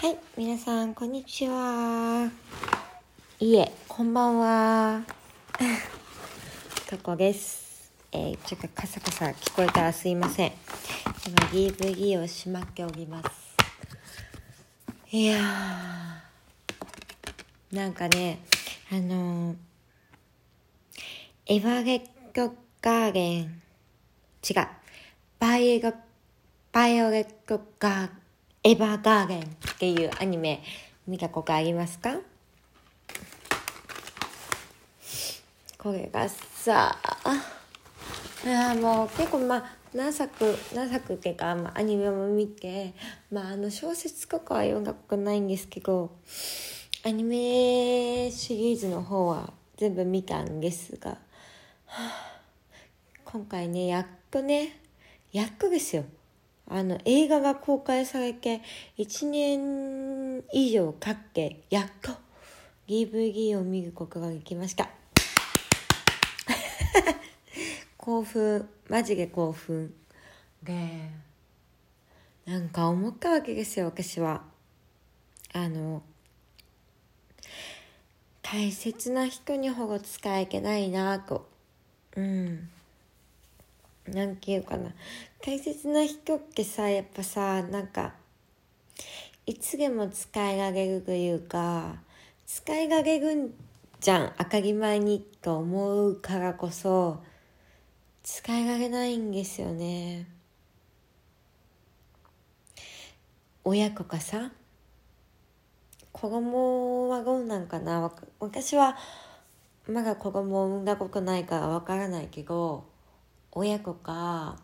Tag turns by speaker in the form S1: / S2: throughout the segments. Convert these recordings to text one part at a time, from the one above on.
S1: はい、皆さん、こんにちは。いえ、こんばんは。ここです。えー、ちょっとカサカサ聞こえたらすいません。今、DVD をしまっております。いやー、なんかね、あのー、エヴァレットガーデン、違う、バイエガ、バイオレットガーエヴァーガーデンっていうアニメ見たことありますか？これがさいやもう結構まあ何作何作っていうか、まあ、アニメも見てまああの小説とかは読んだことないんですけどアニメシリーズの方は全部見たんですが、はあ、今回ねやっとねやっとですよ。あの映画が公開されて1年以上かってやっと DVD を見ることができました。興奮マジで興奮。でなんか思ったわけですよ私は。あの大切な人にほど使えてないなと。うんなんていうかな。大切な人ってさやっぱさなんかいつでも使いられるというか使いられるんじゃん当たり前にと思うからこそ使いられないんですよね。親とかさ子供はどうなんかな。私はまだ子供を産んだことないからわからないけど親とか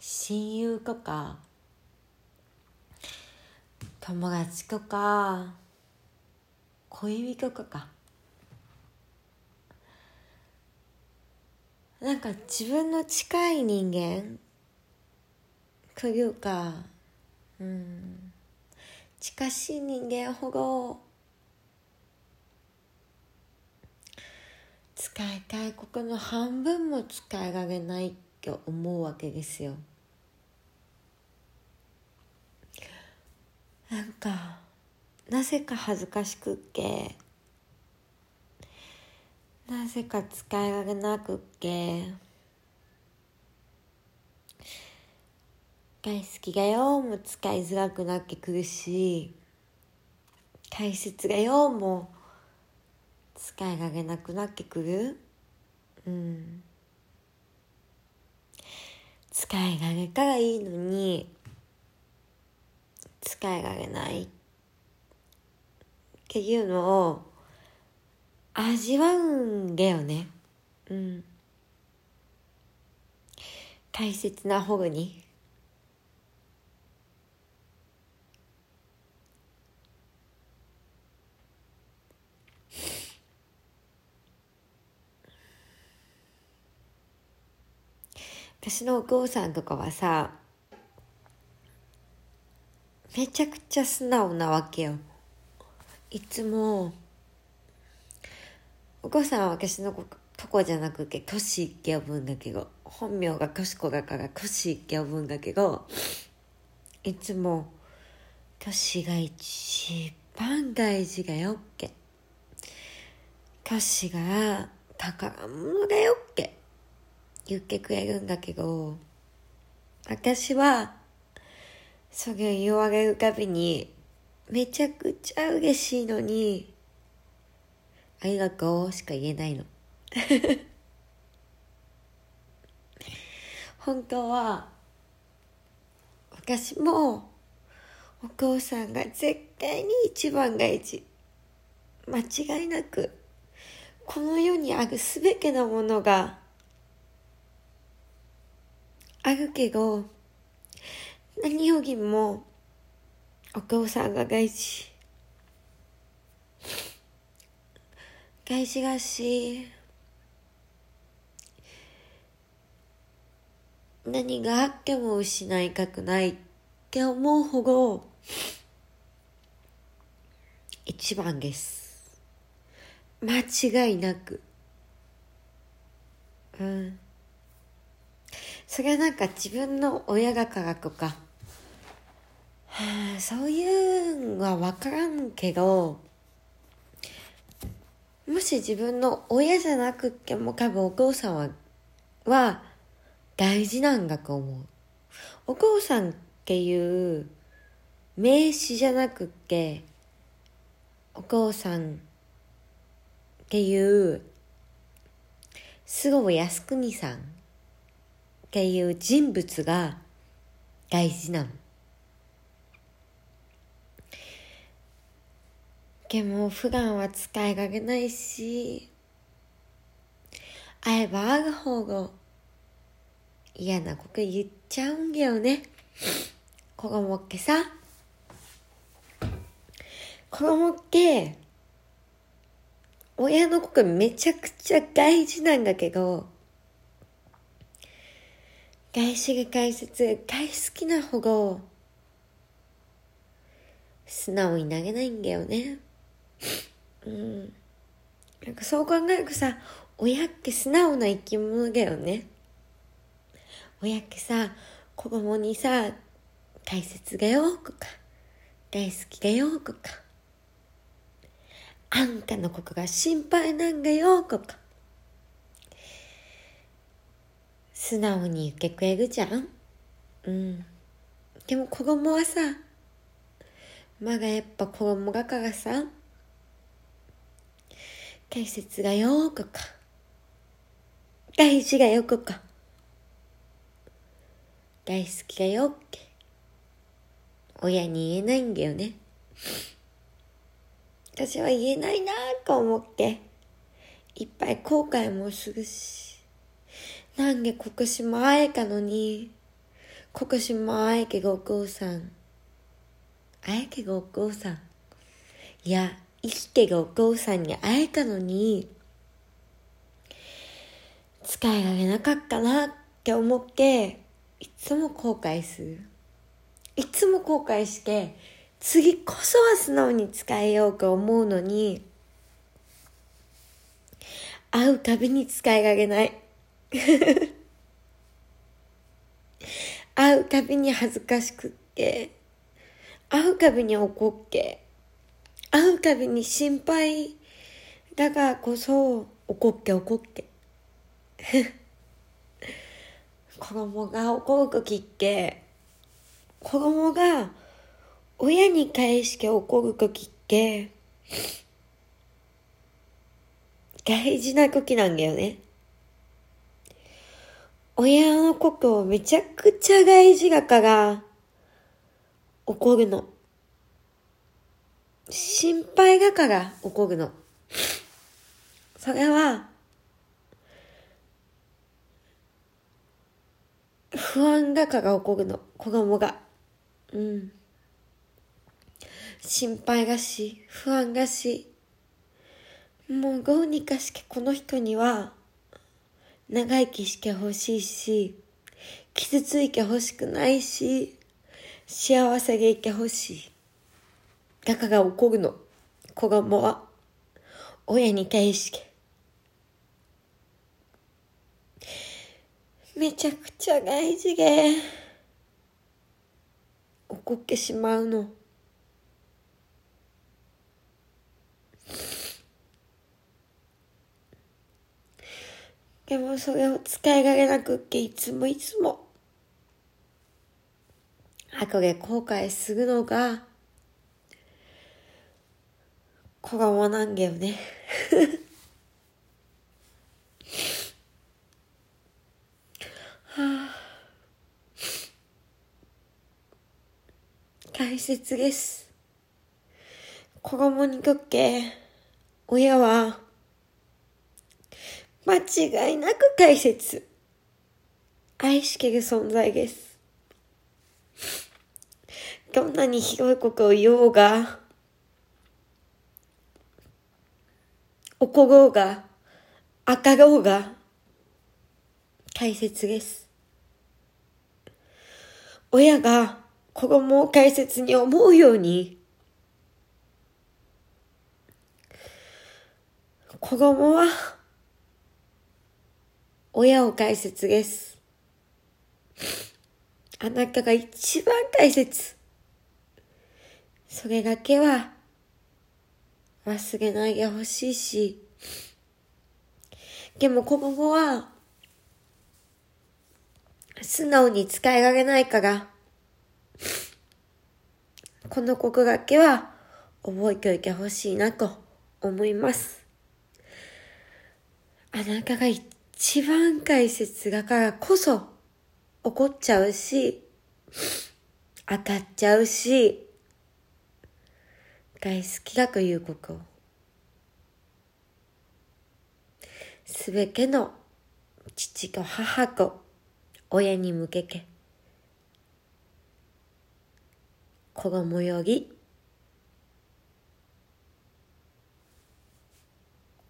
S1: 親友とか友達とか恋人とか。なんか自分の近い人間というかうん近しい人間ほど使いたいことの半分も使いられないって思うわけですよ。なんかなぜか恥ずかしくってなぜか使いられなくって大好きだよも使いづらくなってくるし大切だよも使いられなくなってくる？うん。使いられたらいいのに使いられないっていうのを味わうんだよね。うん。大切な保護に私のお父さんとかはさめちゃくちゃ素直なわけよ。いつもお父さんは私のとこじゃなくてトシって呼ぶんだけど本名がトシコだからトシって呼ぶんだけどいつもトシが一番大事だよって。トシが宝物だよって。言ってくれるんだけど私はそれ言われるたびにめちゃくちゃ嬉しいのにありがとうしか言えないの。本当は私もお父さんが絶対に一番大事間違いなくこの世にある全てのものがあるけど何よりもお父さんが大事。大事だし何があっても失いたくないって思うほど一番です。間違いなく。うん。それはなんか自分の親だからとか、はあそういうのは分からんけどもし自分の親じゃなくても多分お父さんはは大事なんだと思う。お父さんっていう名詞じゃなくってお父さんっていう菅生靖国さん。っていう人物が大事なの。でも普段は使いられないし会えば会う方が嫌なこと言っちゃうんだよね子供ってさ子供って親のことめちゃくちゃ大事なんだけど外資が解説大好きなほど素直に投げないんだよね。うん。なんかそう考えるとさ親って素直な生き物だよね。親ってさ子供にさ大切だよとか大好きだよとかあんたのことが心配なんだよとか素直に言ってくれるじゃん？うん。でも子供はさまだやっぱ子供だからさ大切だよとか大事だよとか大好きだよって親に言えないんだよね。私は言えないなと思っていっぱい後悔もするし。なんで国島愛かのに国島愛家がお父さん。愛家がお父さん。いや生きてがお父さんに会えたのに使いられなかったなって思っていつも後悔する。いつも後悔して次こそは素直に使えようと思うのに会うたびに使いられない。会うたびに恥ずかしくって会うたびに怒って会うたびに心配だからこそ怒って怒って。子供が怒る時って子供が親に対して怒る時って大事な時なんだよね。親のことをめちゃくちゃ大事だから怒るの心配だから怒るの。それは、不安だから怒るの、子供が。うん。心配だし、不安だし、もうどうにかしてこの人には、長生きしてほしいし、傷ついてほしくないし、幸せでいてほしい。だから怒るの。子供は。親に対して。めちゃくちゃ大事で、怒ってしまうの。でもそれを伝えられなくっていつもいつも。後で後悔するのが子供なんだよね。はあ。大切です。子供にとって親は間違いなく大切愛しける存在ですどんなに広いことを言おうが怒ろうが、赤ろうが、大切です。親が子供を大切に思うように、子供は、親を大切です。あなたが一番大切。それだけは忘れないでほしいし、でも子供は素直に使えられないから、この国だけは覚えておいてほしいなと思います。あなたが一一番大切だからこそ怒っちゃうし、当たっちゃうし、大好きだということを。すべての父と母と親に向けて、子供より